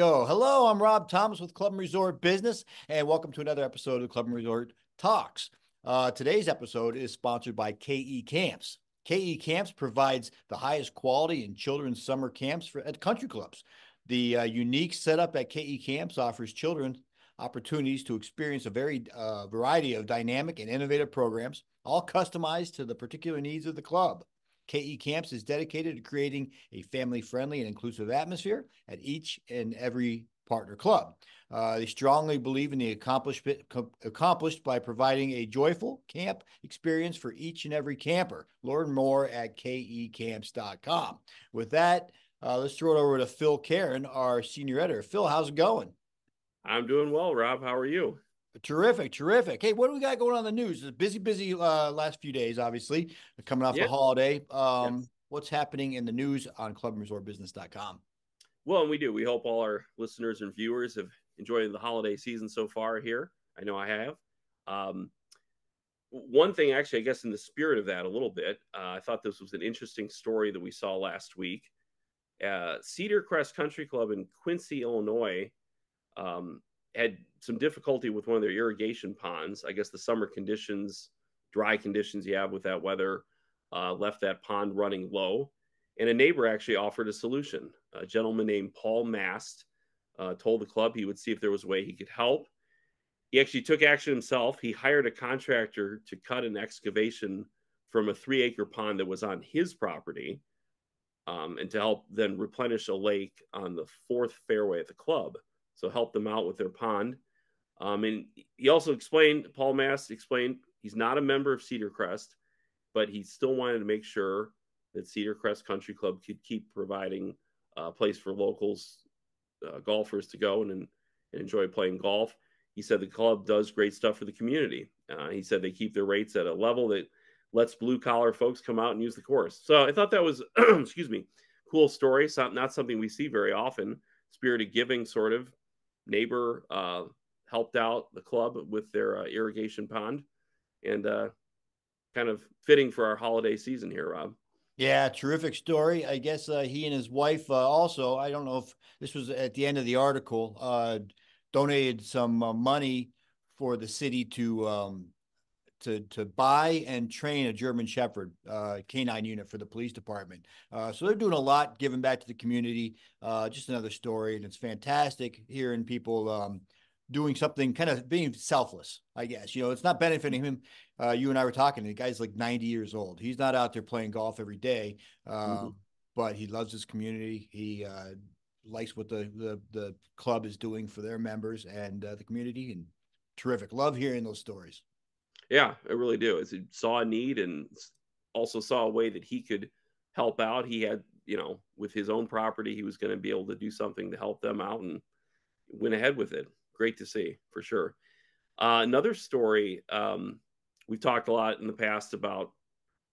go. Hello, I'm Rob Thomas with Club and Resort Business, and welcome to another episode of Club and Resort Talks. Uh, today's episode is sponsored by KE Camps. KE Camps provides the highest quality in children's summer camps for, at country clubs. The uh, unique setup at KE Camps offers children opportunities to experience a very uh, variety of dynamic and innovative programs, all customized to the particular needs of the club. KE Camps is dedicated to creating a family friendly and inclusive atmosphere at each and every partner club. Uh, they strongly believe in the accomplishment accomplished by providing a joyful camp experience for each and every camper. Learn more at kecamps.com. With that, uh, let's throw it over to Phil Keren, our senior editor. Phil, how's it going? I'm doing well, Rob. How are you? Terrific, terrific. Hey, what do we got going on the news? It's busy, busy uh, last few days, obviously, coming off yeah. the holiday. Um, yes. What's happening in the news on clubandresortbusiness.com? Well, and we do. We hope all our listeners and viewers have enjoyed the holiday season so far here. I know I have. Um, one thing, actually, I guess in the spirit of that a little bit, uh, I thought this was an interesting story that we saw last week. Uh, Cedar Crest Country Club in Quincy, Illinois, um, had some difficulty with one of their irrigation ponds. I guess the summer conditions, dry conditions you have with that weather, uh, left that pond running low. And a neighbor actually offered a solution. A gentleman named Paul Mast uh, told the club he would see if there was a way he could help. He actually took action himself. He hired a contractor to cut an excavation from a three acre pond that was on his property um, and to help then replenish a lake on the fourth fairway at the club so help them out with their pond. Um, and he also explained, Paul Mast explained, he's not a member of Cedar Crest, but he still wanted to make sure that Cedar Crest Country Club could keep providing a place for locals, uh, golfers to go and, and enjoy playing golf. He said the club does great stuff for the community. Uh, he said they keep their rates at a level that lets blue collar folks come out and use the course. So I thought that was, excuse me, cool story. So not something we see very often. Spirit of giving, sort of neighbor uh, helped out the club with their uh, irrigation pond, and uh, kind of fitting for our holiday season here, Rob. Yeah, terrific story. I guess uh, he and his wife uh, also. I don't know if this was at the end of the article. Uh, donated some money for the city to um, to to buy and train a German Shepherd uh, canine unit for the police department. Uh, so they're doing a lot, giving back to the community. Uh, just another story, and it's fantastic hearing people um, doing something, kind of being selfless. I guess you know it's not benefiting him. Uh, you and I were talking. The guy's like 90 years old. He's not out there playing golf every day, mm-hmm. Um, but he loves his community. He uh, likes what the, the the club is doing for their members and uh, the community, and terrific. Love hearing those stories. Yeah, I really do. As he saw a need and also saw a way that he could help out. He had, you know, with his own property, he was going to be able to do something to help them out and went ahead with it. Great to see for sure. Uh, another story, um, we've talked a lot in the past about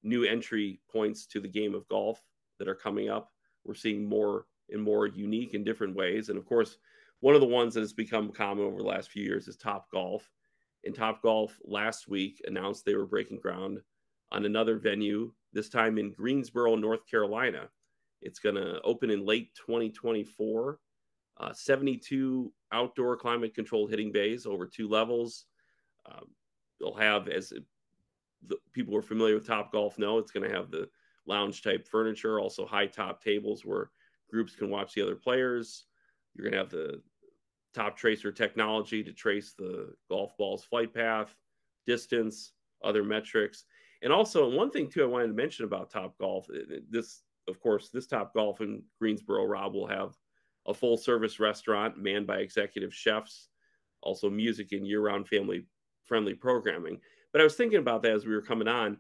new entry points to the game of golf that are coming up. We're seeing more and more unique and different ways. And of course, one of the ones that has become common over the last few years is Top Golf and Top Golf last week announced they were breaking ground on another venue, this time in Greensboro, North Carolina. It's going to open in late 2024. Uh, 72 outdoor climate controlled hitting bays over two levels. Um, they'll have, as the people who are familiar with Top Golf know, it's going to have the lounge type furniture, also high top tables where groups can watch the other players. You're going to have the top tracer technology to trace the golf ball's flight path, distance, other metrics. And also, one thing too, I wanted to mention about Top Golf. This, of course, this Top Golf in Greensboro, Rob will have a full service restaurant manned by executive chefs, also music and year round family friendly programming. But I was thinking about that as we were coming on.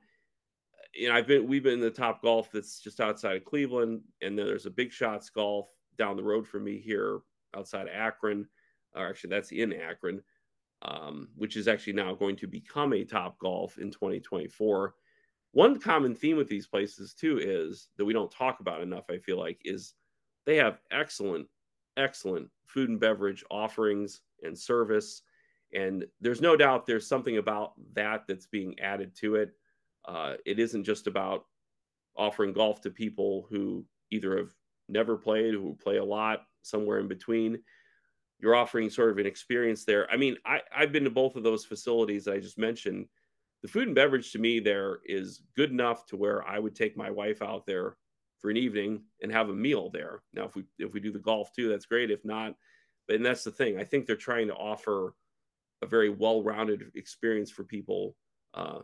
You know, I've been we've been in the Top Golf that's just outside of Cleveland, and then there's a Big Shots Golf down the road from me here outside of Akron or actually that's in Akron, um, which is actually now going to become a Top Golf in 2024. One common theme with these places too is that we don't talk about enough. I feel like is they have excellent, excellent food and beverage offerings and service, and there's no doubt there's something about that that's being added to it. Uh, it isn't just about offering golf to people who either have never played, who play a lot, somewhere in between you're offering sort of an experience there. I mean, I, I've been to both of those facilities that I just mentioned. The food and beverage to me there is good enough to where I would take my wife out there for an evening and have a meal there. Now, if we if we do the golf too, that's great. If not, and that's the thing. I think they're trying to offer a very well-rounded experience for people uh,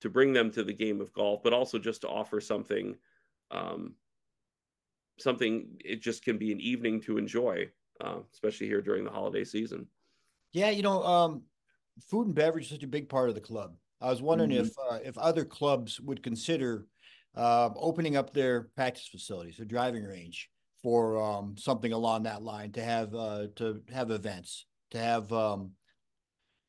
to bring them to the game of golf, but also just to offer something, um, something it just can be an evening to enjoy, uh, especially here during the holiday season. Yeah, you know, um, food and beverage is such a big part of the club. I was wondering mm-hmm. if uh, if other clubs would consider uh, opening up their practice facilities, their driving range, for um, something along that line to have uh, to have events, to have um,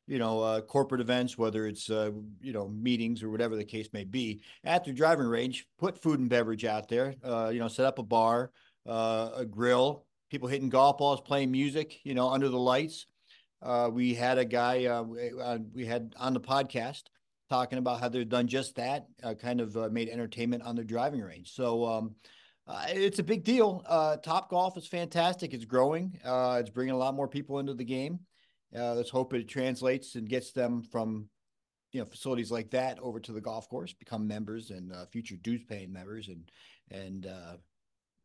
you know uh, corporate events, whether it's uh, you know meetings or whatever the case may be. At their driving range, put food and beverage out there. Uh, you know, set up a bar, uh, a grill, people hitting golf balls, playing music. You know, under the lights. We had a guy we had on the podcast talking about how they've done just that, uh, kind of uh, made entertainment on their driving range. So um, uh, it's a big deal. Uh, Top Golf is fantastic. It's growing. Uh, it's bringing a lot more people into the game. Uh, let's hope it translates and gets them from you know facilities like that over to the golf course, become members and future dues paying members, and and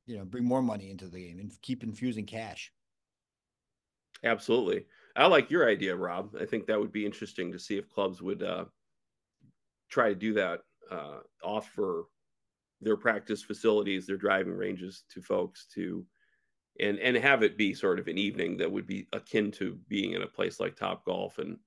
you know bring more money into the game and keep infusing cash. Absolutely. I like your idea, Rob. I think that would be interesting to see if clubs would try to do that, uh, offer their practice facilities, their driving ranges to folks to, and and have it be sort of an evening that would be akin to being in a place like Top Golf and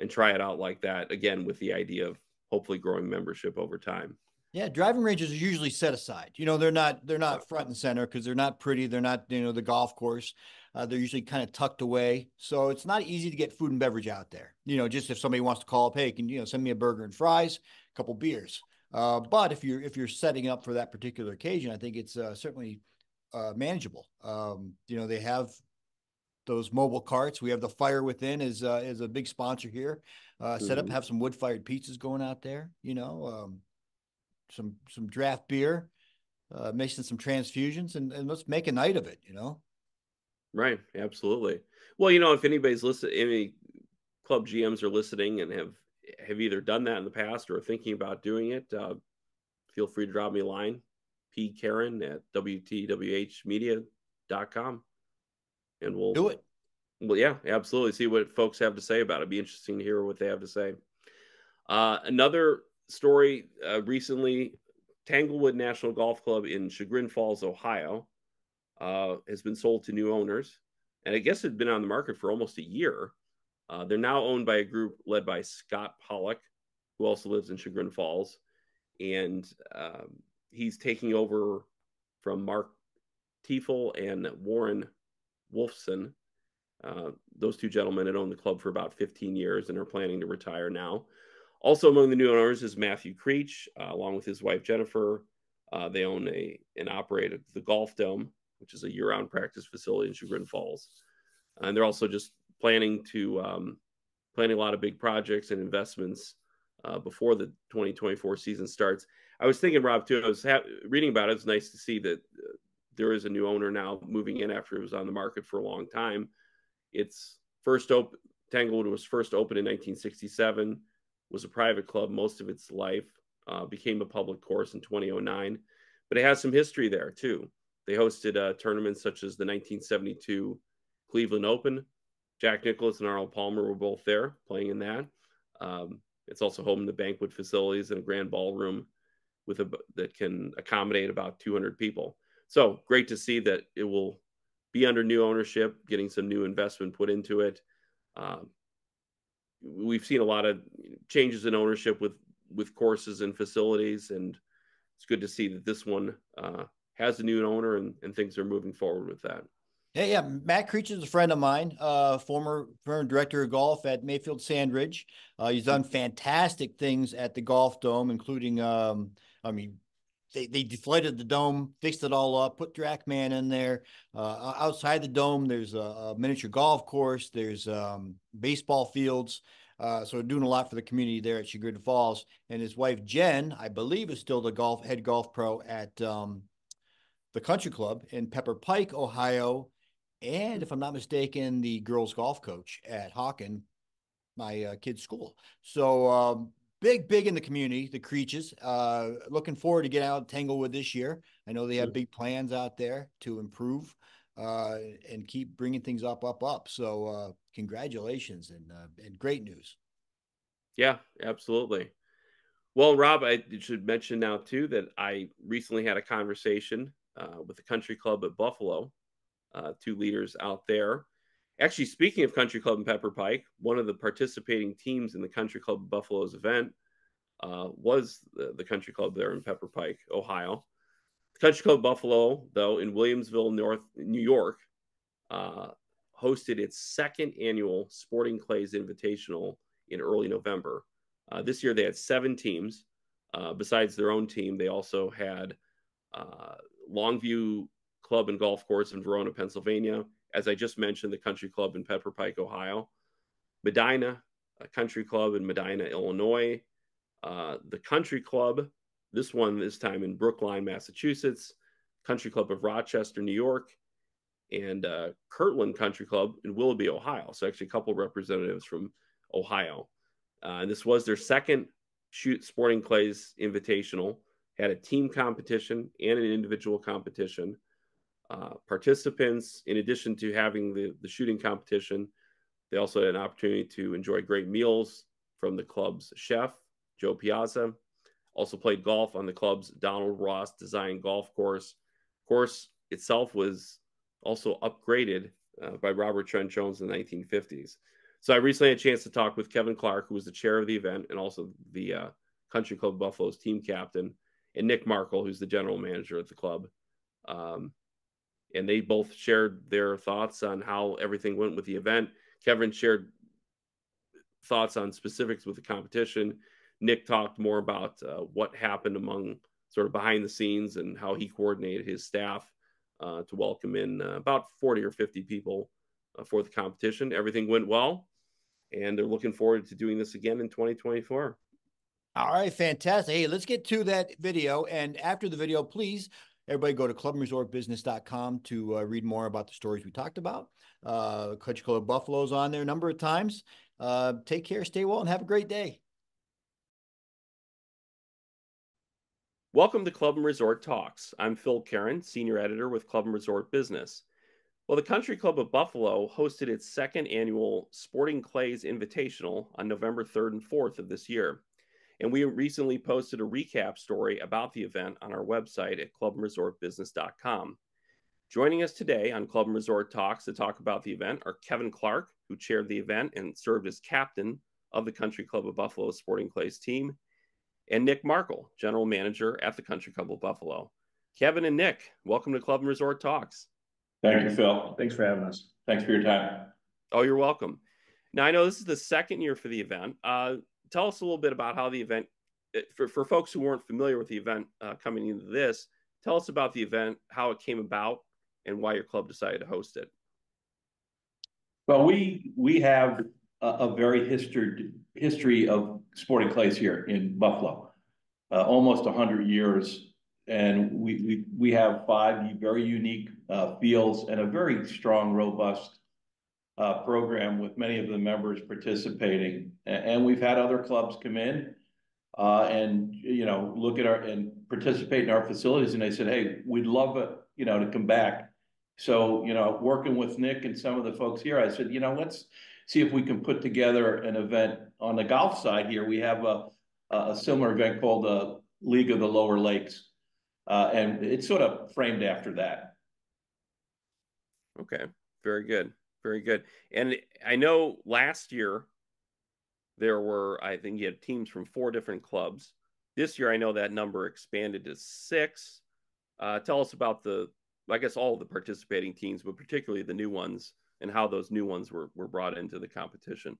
and try it out like that again with the idea of hopefully growing membership over time. Yeah, driving ranges are usually set aside. You know, they're not they're not front and center because they're not pretty. They're not you know the golf course. Uh, they're usually kind of tucked away, so it's not easy to get food and beverage out there. You know, just if somebody wants to call up, hey, can you know send me a burger and fries, a couple beers. Uh, but if you're if you're setting up for that particular occasion, I think it's uh, certainly uh, manageable. Um, you know, they have those mobile carts. We have the Fire Within is uh, is a big sponsor here. Uh, set mm-hmm. up, have some wood fired pizzas going out there. You know, um, some some draft beer, uh, mixing some transfusions, and, and let's make a night of it. You know. Right. Absolutely. Well, you know, if anybody's listening, any club GMs are listening and have have either done that in the past or thinking about doing it, uh, feel free to drop me a line, p keren at wtwhmedia.com, and we'll do it. Well, yeah, absolutely. See what folks have to say about it. It'd be interesting to hear what they have to say. Uh, another story uh, recently Tanglewood National Golf Club in Chagrin Falls, Ohio, uh, has been sold to new owners. And I guess it had been on the market for almost a year. Uh, they're now owned by a group led by Scott Pollock, who also lives in Chagrin Falls. And um, he's taking over from Mark Tiefel and Warren Wolfson. Uh, those two gentlemen had owned the club for about 15 years and are planning to retire now. Also among the new owners is Matthew Creech, uh, along with his wife Jennifer. Uh, they own a and operate the Golf Dome, which is a year-round practice facility in Chagrin Falls, and they're also just planning to um, planning a lot of big projects and investments uh, before the 2024 season starts. I was thinking, Rob, too. I was ha- reading about it. It's nice to see that uh, there is a new owner now moving in after it was on the market for a long time. It's first open. Tanglewood was first opened in 1967. Was a private club most of its life. Uh, became a public course in 2009, but it has some history there too. They hosted uh, tournaments such as the 1972 Cleveland Open, Jack Nicklaus and Arnold Palmer were both there playing in that. Um, it's also home to banquet facilities and a grand ballroom with a that can accommodate about 200 people. So great to see that it will be under new ownership, getting some new investment put into it. Um, we've seen a lot of changes in ownership with with courses and facilities, and it's good to see that this one uh, has a new owner and, and things are moving forward with that. Yeah, yeah. Matt Creech is a friend of mine, uh, former, former director of golf at Mayfield Sandridge. Uh, he's done fantastic things at the Golf Dome, including, um, I mean, they, they deflated the dome, fixed it all up, put TrackMan in there. Uh, outside the dome, there's a, a miniature golf course, there's um, baseball fields. Uh, so doing a lot for the community there at Chagrin Falls. And his wife Jen, I believe, is still the golf head golf pro at um, the Country Club in Pepper Pike, Ohio and if I'm not mistaken, the girls golf coach at Hawken, my uh, kid's school. So um, big, big in the community, the Creeches. Uh, looking forward to get out Tanglewood this year. I know they have big plans out there to improve uh, and keep bringing things up, up, up. So uh, congratulations and uh, and great news. Yeah, absolutely. Well, Rob, I should mention now too that I recently had a conversation uh, with the Country Club at Buffalo, uh, two leaders out there. Actually, speaking of Country Club and Pepper Pike, one of the participating teams in the Country Club Buffalo's event uh, was the, the, Country Club there in Pepper Pike, Ohio. The Country Club Buffalo, though, in Williamsville, North New York, uh, hosted its second annual Sporting Clays Invitational in early November. Uh, this year they had seven teams. Uh, besides their own team, they also had uh, Long Vue Club and Golf Course in Verona, Pennsylvania. As I just mentioned, the Country Club in Pepper Pike, Ohio. Medinah, a country club in Medinah, Illinois. Uh, the Country Club, this one this time in Brookline, Massachusetts. Country Club of Rochester, New York. And uh, Kirtland Country Club in Willoughby, Ohio. So actually a couple representatives from Ohio. Uh, and this was their second shoot sporting clays invitational had a team competition and an individual competition. Uh, participants in addition to having the, the shooting competition they also had an opportunity to enjoy great meals from the club's chef joe piazza. Also played golf on the club's donald ross designed golf course. Course itself was also upgraded uh, by robert trent jones in the 1950s so I recently had a chance to talk with Kevin Clarke, who was the chair of the event and also the uh, Country Club Buffalo's team captain, and Nick Markel, who's the general manager at the club. Um, and they both shared their thoughts on how everything went with the event. Kevin shared thoughts on specifics with the competition. Nick talked more about uh, what happened among sort of behind the scenes and how he coordinated his staff uh, to welcome in uh, about 40 or 50 people uh, for the competition. Everything went well, and they're looking forward to doing this again in 2024. All right, fantastic. Hey, let's get to that video. And after the video, please, everybody go to clubandresortbusiness.com to uh, read more about the stories we talked about. Uh, Country Club Buffalo's on there a number of times. Uh, take care, stay well, and have a great day. Welcome to Club and Resort Talks. I'm Phil Keren, Senior Editor with Club and Resort Business. Well, the Country Club of Buffalo hosted its second annual Sporting Clays Invitational on November 3rd and 4th of this year. And we recently posted a recap story about the event on our website at clubandresortbusiness.com. Joining us today on Club and Resort Talks to talk about the event are Kevin Clarke, who chaired the event and served as captain of the Country Club of Buffalo Sporting Clays team, and Nick Markel, general manager at the Country Club of Buffalo. Kevin and Nick, welcome to Club and Resort Talks. Thank you, Phil. Thanks for having us. Thanks for your time. Oh, you're welcome. Now, I know this is the second year for the event. Uh, tell us a little bit about how the event, eh, for, for folks who weren't familiar with the event uh, coming into this, tell us about the event, how it came about, and why your club decided to host it. Well, we we have a, a very history history of sporting clays here in Buffalo, uh, almost hundred years and we, we, we have five very unique uh, fields and a very strong, robust uh, program with many of the members participating. And we've had other clubs come in uh, and, you know, look at our and participate in our facilities. And they said, hey, we'd love it, you know, to come back. So, you know, working with Nick and some of the folks here, I said, you know, let's see if we can put together an event on the golf side here. We have a, a similar event called the League of the Lower Lakes uh, and it's sort of framed after that. Okay, very good, very good. And I know last year there were, I think, you had teams from four different clubs. This year, I know that number expanded to six. Uh, tell us about the, I guess, all the participating teams, but particularly the new ones and how those new ones were were brought into the competition.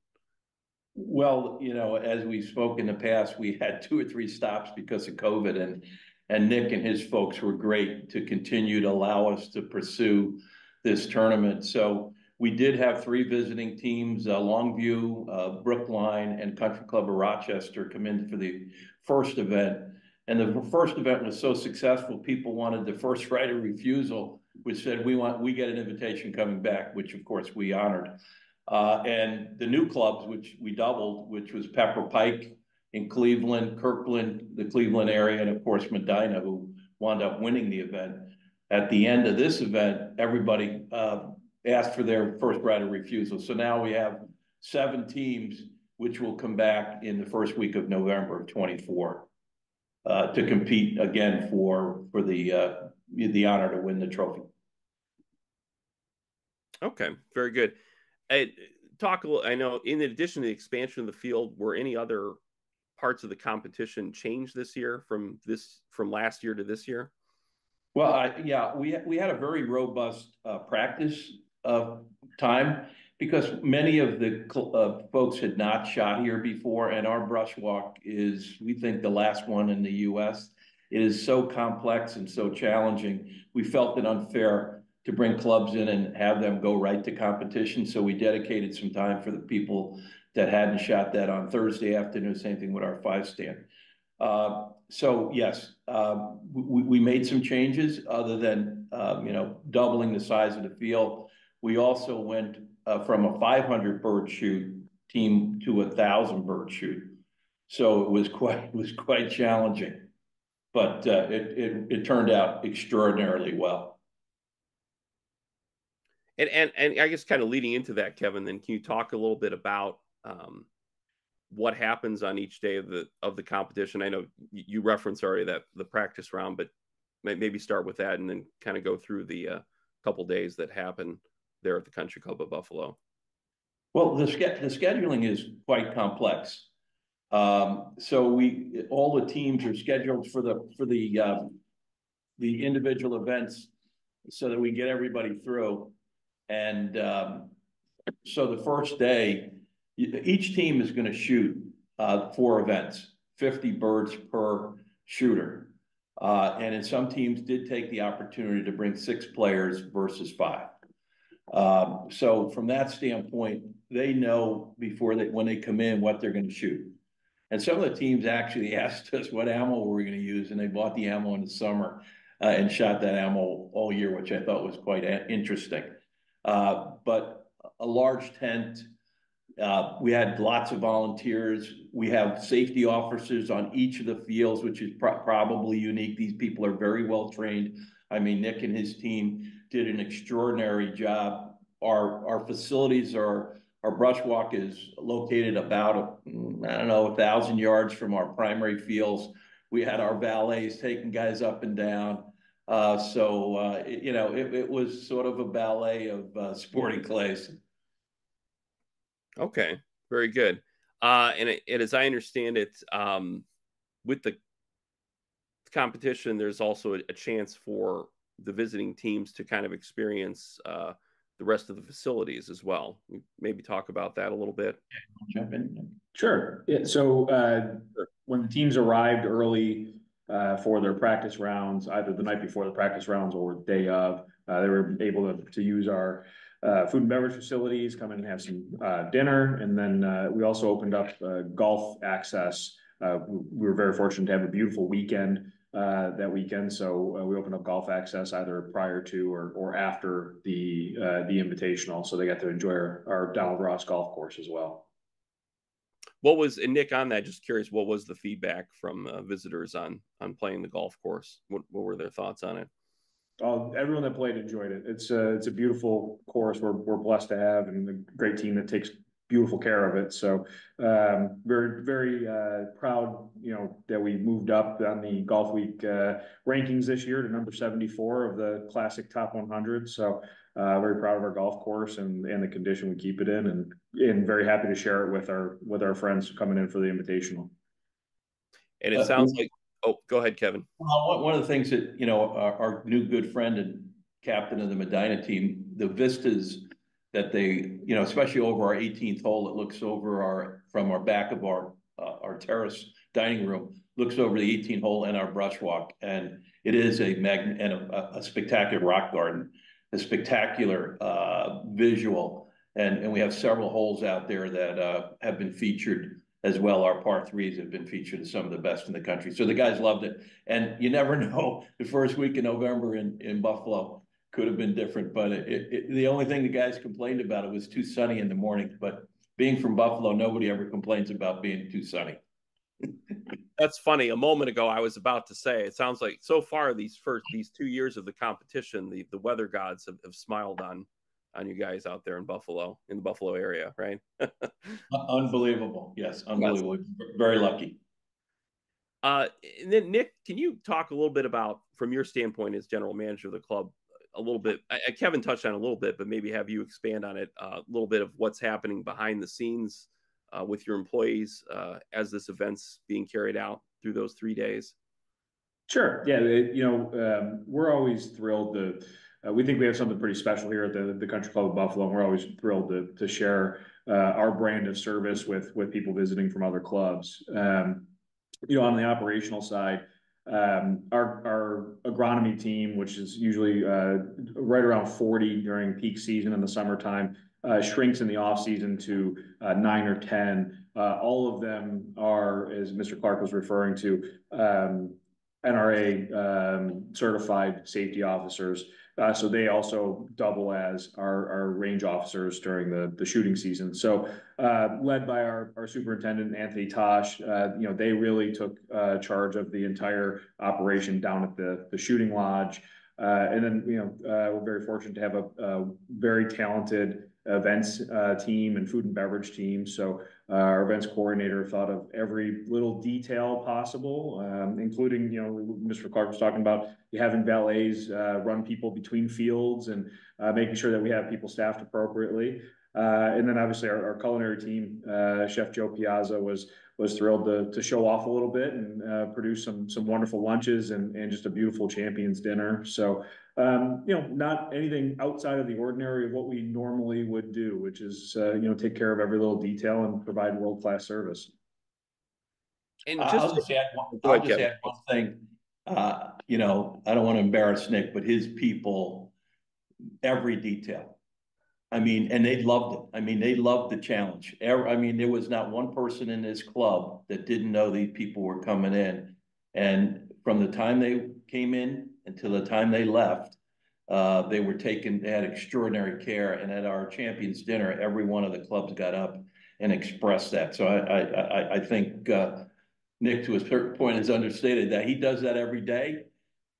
Well, you know, as we spoke in the past, we had two or three stops because of COVID, and and Nick and his folks were great to continue to allow us to pursue this tournament. So we did have three visiting teams, uh, Long Vue, uh, Brookline, and Country Club of Rochester come in for the first event. And the first event was so successful, people wanted the first right of refusal which said we want we get an invitation coming back, which of course we honored. Uh, and the new clubs, which we doubled, which was Pepper Pike in Cleveland, Kirtland, the Cleveland area, and of course Medinah, who wound up winning the event. At the end of this event, everybody uh, asked for their first right of refusal. So now we have seven teams which will come back in the first week of November of 24 uh, to compete again for for the uh, the honor to win the trophy. Okay, very good. I, talk a little. I know, in addition to the expansion of the field, were any other parts of the competition changed this year from this from last year to this year? Well, I, yeah, we we had a very robust uh, practice uh, time because many of the uh, folks had not shot here before, and our brush walk is, we think, the last one in the U.S. It is so complex and so challenging. We felt it unfair to bring clubs in and have them go right to competition. So we dedicated some time for the people that hadn't shot that on Thursday afternoon. Same thing with our five stand. Uh, so yes, uh, we, we, made some changes other than um, you know doubling the size of the field. We also went uh, from a 500 bird shoot team to a thousand bird shoot. So it was quite it was quite challenging, but uh, it, it it turned out extraordinarily well. And and and I guess kind of leading into that, Kevin, then can you talk a little bit about um, what happens on each day of the of the competition? I know you referenced already that the practice round, but maybe start with that and then kind of go through the uh, couple days that happen there at the Country Club of Buffalo? Well, the, the scheduling is quite complex. Um, so we all the teams are scheduled for the for the uh, the individual events so that we get everybody through. And um, so the first day, each team is going to shoot uh, four events, 50 birds per shooter. Uh, and in some teams did take the opportunity to bring six players versus five. Um, so from that standpoint, they know before they when they come in what they're going to shoot. And some of the teams actually asked us what ammo were to use, and they bought the ammo in the summer uh, and shot that ammo all year, which I thought was quite interesting. Uh, but a large tent. Uh, we had lots of volunteers. We have safety officers on each of the fields, which is pro probably unique. These people are very well trained. I mean, Nick and his team did an extraordinary job. Our our facilities are our brush walk is located about I don't know a thousand yards from our primary fields. We had our valets taking guys up and down. Uh, so uh, it, you know it, it, was sort of a ballet of uh, sporting clays. Okay, very good. Uh, and, it, and, as I understand it, um, with the competition, there's also a, a chance for the visiting teams to kind of experience uh, the rest of the facilities as well. Maybe talk about that a little bit. Sure. Yeah, so uh, when the teams arrived early uh, for their practice rounds, either the night before the practice rounds or the day of, uh, they were able to, to use our uh, food and beverage facilities, come in and have some uh, dinner, and then we also opened up golf access. we were very fortunate to have a beautiful weekend uh, that weekend. So uh, we opened up golf access either prior to or, or after the uh, the invitational, so they got to enjoy our, our Donald Ross golf course as well. What was and Nick on that? Just curious, what was the feedback from uh, visitors on on playing the golf course? What what were their thoughts on it? Oh, everyone that played enjoyed it. It's a it's a beautiful course. We're we're blessed to have and a great team that takes beautiful care of it. So um, very, very uh, proud, you know, that we moved up on the Golf Week uh, rankings this year to number 74 of the classic top 100. So uh, very proud of our golf course and, and the condition we keep it in and, and very happy to share it with our, with our friends coming in for the invitational. And it sounds like, oh, go ahead, Kevin. Well, one of the things that, you know, our, our new good friend and captain of the Medinah team, the vistas that they, you know, especially over our 18th hole, it looks over our, from our back of our, uh, our terrace dining room, looks over the 18 hole and our brush walk. And it is a mag and a, a spectacular rock garden, a spectacular uh, visual. And, and we have several holes out there that uh, have been featured as well. Our par threes have been featured as some of the best in the country. So the guys loved it. And you never know the first week in November in, in Buffalo, could have been different, but it, it, the only thing the guys complained about, it was too sunny in the morning, but being from Buffalo, nobody ever complains about being too sunny. That's funny. A moment ago, I was about to say, it sounds like so far these first these two years of the competition, the the weather gods have, have smiled on on you guys out there in Buffalo, in the Buffalo area, right? unbelievable. Yes, unbelievable. Very lucky. Uh, and then Nick, can you talk a little bit about, from your standpoint as general manager of the club, a little bit? I, Kevin touched on a little bit, but maybe have you expand on it uh, a little bit of what's happening behind the scenes uh, with your employees uh, as this event's being carried out through those three days? Sure. Yeah. It, you know, um, we're always thrilled to. Uh, we think we have something pretty special here at the, the Country Club of Buffalo, and we're always thrilled to, to share uh, our brand of service with with people visiting from other clubs. Um, you know, on the operational side, um, our, our agronomy team, which is usually uh, right around 40 during peak season in the summertime, uh, shrinks in the off season to uh, nine or 10. Uh, all of them are, as Mr. Clarke was referring to, um, NRA um, certified safety officers. Uh, so they also double as our, our range officers during the, the shooting season. So uh, led by our, our superintendent, Anthony Tosh, uh, you know, they really took uh, charge of the entire operation down at the, the shooting lodge. Uh, and then, you know, uh, we're very fortunate to have a, a very talented events team and food and beverage team. So uh, our events coordinator thought of every little detail possible, um, including, you know, Mr. Clarke was talking about having valets uh, run people between fields and uh, making sure that we have people staffed appropriately. Uh, and then obviously our, our culinary team, uh, Chef Joe Piazza was was thrilled to, to show off a little bit and uh, produce some some wonderful lunches and, and just a beautiful champions dinner. So um, you know, not anything outside of the ordinary of what we normally would do, which is, uh, you know, take care of every little detail and provide world-class service. And just I'll just add one, I'll just add one thing. Uh, you know, I don't want to embarrass Nick, but his people, every detail. I mean, and they loved it. I mean, they loved the challenge. I mean, there was not one person in this club that didn't know these people were coming in. And from the time they came in until the time they left, uh, they were taken, they had extraordinary care. And at our champions dinner, every one of the clubs got up and expressed that. So I, I, I, think uh, Nick, to a certain point, has understated that he does that every day.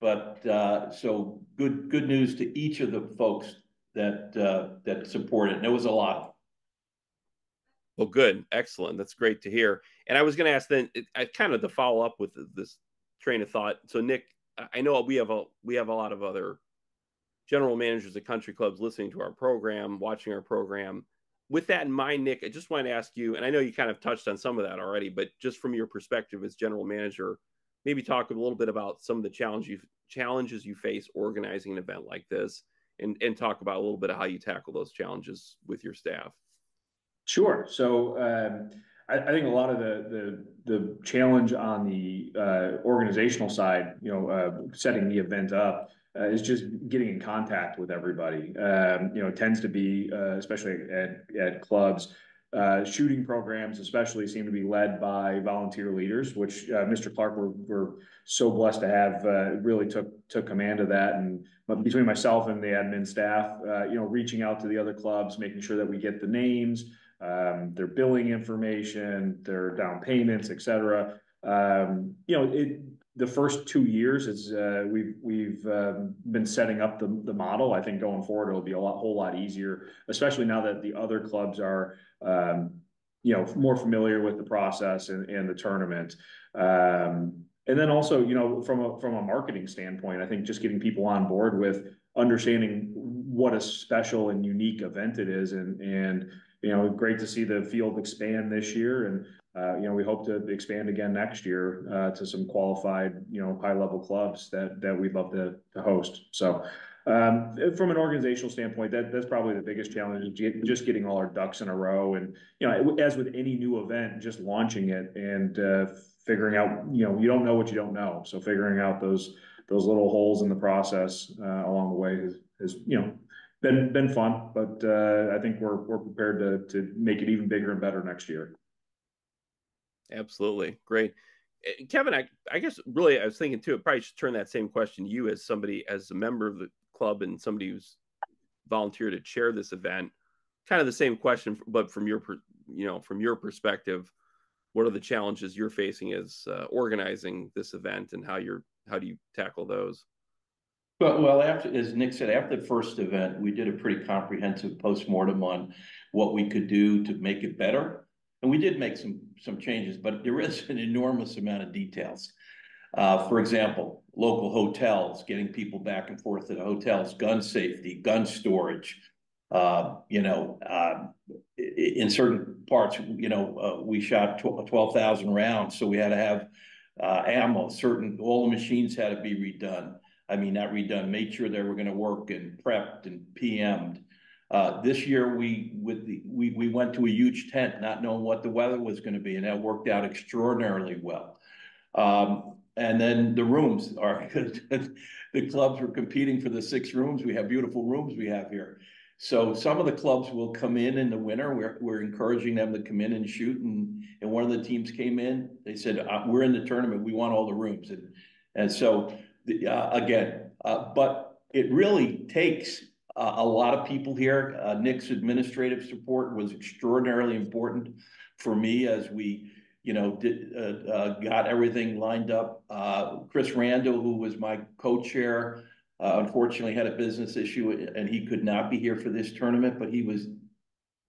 But uh, so good, good news to each of the folks that uh, that support it. And it was a lot. Well, good, excellent. That's great to hear. And I was going to ask then, I kind of to follow up with this train of thought. So, Nick, I know we have a we have a lot of other general managers at country clubs listening to our program, watching our program. With that in mind, Nick, I just wanted to ask you, and I know you kind of touched on some of that already, but just from your perspective as general manager, maybe talk a little bit about some of the challenges you challenges you face organizing an event like this, and and talk about a little bit of how you tackle those challenges with your staff. Sure. So. Um, I, I think a lot of the the the challenge on the uh, organizational side, you know, uh, setting the event up. Uh, is just getting in contact with everybody. Um, you know, tends to be, uh, especially at, at clubs, uh, shooting programs especially seem to be led by volunteer leaders, which uh, Mr. Clarke we're, we're so blessed to have uh, really took took command of that. And between myself and the admin staff, uh, you know, reaching out to the other clubs, making sure that we get the names, um, their billing information, their down payments, et cetera. Um, you know, it, the first two years is uh, we've we've um, been setting up the the model. I think going forward it'll be a lot, whole lot easier, especially now that the other clubs are um, you know more familiar with the process and, and the tournament. Um, and then also, you know, from a from a marketing standpoint, I think just getting people on board with understanding what a special and unique event it is, and and you know, great to see the field expand this year. And, uh, you know, we hope to expand again next year uh, to some qualified, you know, high level clubs that, that we'd love to, to host. So, um, from an organizational standpoint, that that's probably the biggest challenge is just getting all our ducks in a row. And, you know, as with any new event, just launching it and uh, figuring out, you know, you don't know what you don't know. So figuring out those, those little holes in the process uh, along the way is, is, you know, been been fun, but uh, I think we're we're prepared to to make it even bigger and better next year. Absolutely, great, Kevin. I I guess really I was thinking too. I probably should turn that same question to you as somebody as a member of the club and somebody who's volunteered to chair this event, kind of the same question, but from your you know from your perspective, what are the challenges you're facing as uh, organizing this event, and how you're how do you tackle those? Well, well, after, as Nick said, after the first event, we did a pretty comprehensive postmortem on what we could do to make it better. And we did make some, some changes, but there is an enormous amount of details. Uh, for example, local hotels, getting people back and forth to the hotels, gun safety, gun storage. Uh, you know, uh, in certain parts, you know, uh, we shot 12,000 rounds, so we had to have uh, ammo. Certain, all the machines had to be redone. I mean, not redone, made sure they were going to work and prepped and PM'd. Uh, this year, we with the we we went to a huge tent, not knowing what the weather was going to be, and that worked out extraordinarily well. Um, and then the rooms are the clubs were competing for the six rooms. We have beautiful rooms we have here. So some of the clubs will come in in the winter. We're, we're encouraging them to come in and shoot. And, and one of the teams came in, they said, uh, we're in the tournament. We want all the rooms. And, and so the, uh, again, uh, but it really takes a lot of people here. Uh, Nick's administrative support was extraordinarily important for me as we, you know, did, uh, uh, got everything lined up. Uh, Chris Randall, who was my co-chair, uh, unfortunately had a business issue and he could not be here for this tournament, but he was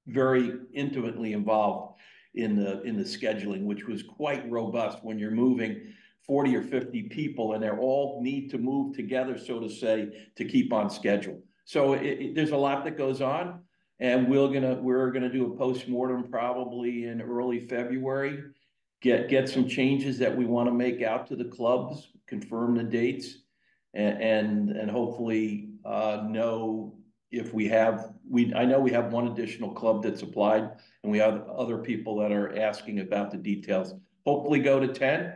very intimately involved in the in the scheduling, which was quite robust when you're moving 40 or 50 people and they all need to move together, so to say, to keep on schedule. So it, it, there's a lot that goes on, and we're gonna we're gonna do a post mortem probably in early February. Get get some changes that we want to make out to the clubs, confirm the dates, and and, and hopefully uh, know if we have we I know we have one additional club that's applied, and we have other people that are asking about the details. Hopefully, go to ten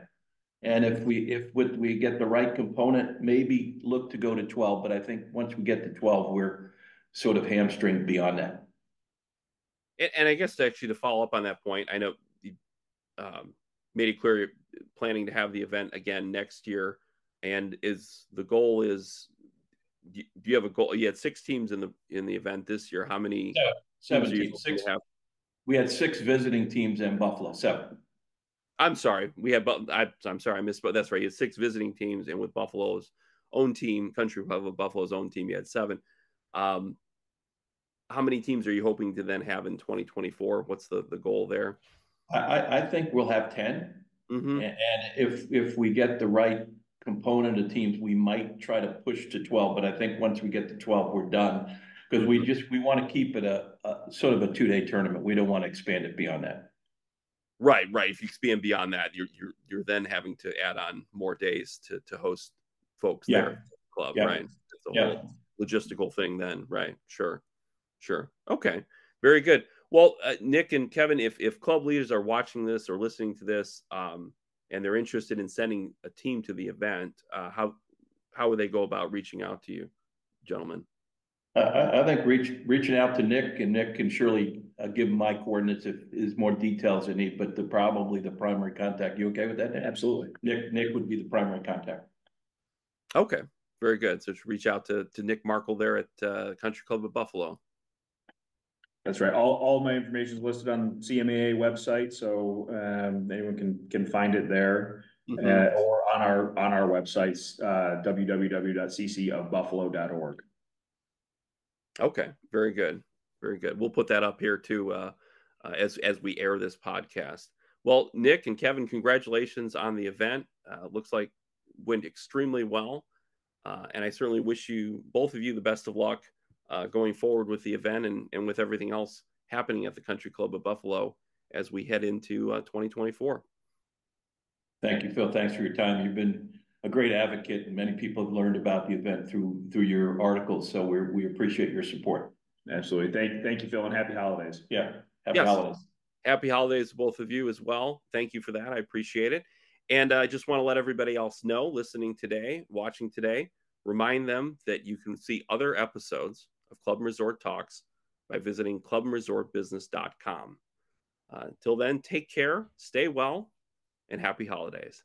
and if we, if we get the right component, maybe look to go to twelve, but I think once we get to twelve, we're sort of hamstringed beyond that. And, and I guess actually to follow up on that point, I know you um, made it clear you're planning to have the event again next year. And is the goal is do you have a goal? You had six teams in the in the event this year. How many? seven six We had six visiting teams in Buffalo. Seven. I'm sorry, we had. I, am sorry, I missed. But that's right. You had six visiting teams, and with Buffalo's own team, Country Club of Buffalo's own team, you had seven. Um, how many teams are you hoping to then have in 2024? What's the the goal there? I, I think we'll have 10 mm-hmm. and if if we get the right component of teams, we might try to push to 12. But I think once we get to 12, we're done because we mm-hmm. just we want to keep it a, a sort of a two day tournament. We don't want to expand it beyond that. Right, right. If you expand beyond that, you're you're you're then having to add on more days to to host folks yeah. there the club, yeah. right? It's a yeah. whole logistical thing then, right? Sure, sure. Okay, very good. Well, uh, Nick and Kevin, if if club leaders are watching this or listening to this, um, and they're interested in sending a team to the event, uh, how how would they go about reaching out to you, gentlemen? I, I think reach, reaching out to Nick and Nick can surely uh, give my coordinates if is more details they need, but the probably the primary contact. You okay with that? Nick? Absolutely. Nick Nick would be the primary contact. Okay, very good. So reach out to to Nick Markel there at uh, Country Club of Buffalo. That's right. All, all my information is listed on CMAA website, so um, anyone can can find it there, mm-hmm. uh, or on our on our websites, uh, www.ccofbuffalo.org. Okay, very good, very good. We'll put that up here too uh, uh, as as we air this podcast. Well, Nick and Kevin, congratulations on the event. Uh, looks like went extremely well, uh, and I certainly wish you both of you the best of luck uh, going forward with the event and and with everything else happening at the Country Club of Buffalo as we head into uh, 2024. Thank you, Phil. Thanks for your time. You've been a great advocate, and many people have learned about the event through through your articles. So we we appreciate your support. Absolutely. Thank thank you, Phil, and happy holidays. Yeah. Happy yes. holidays. Happy holidays to both of you as well. Thank you for that. I appreciate it. And I just want to let everybody else know listening today, watching today, remind them that you can see other episodes of Club and Resort Talks by visiting clubandresortbusiness.com. Uh, until then, take care, stay well, and happy holidays.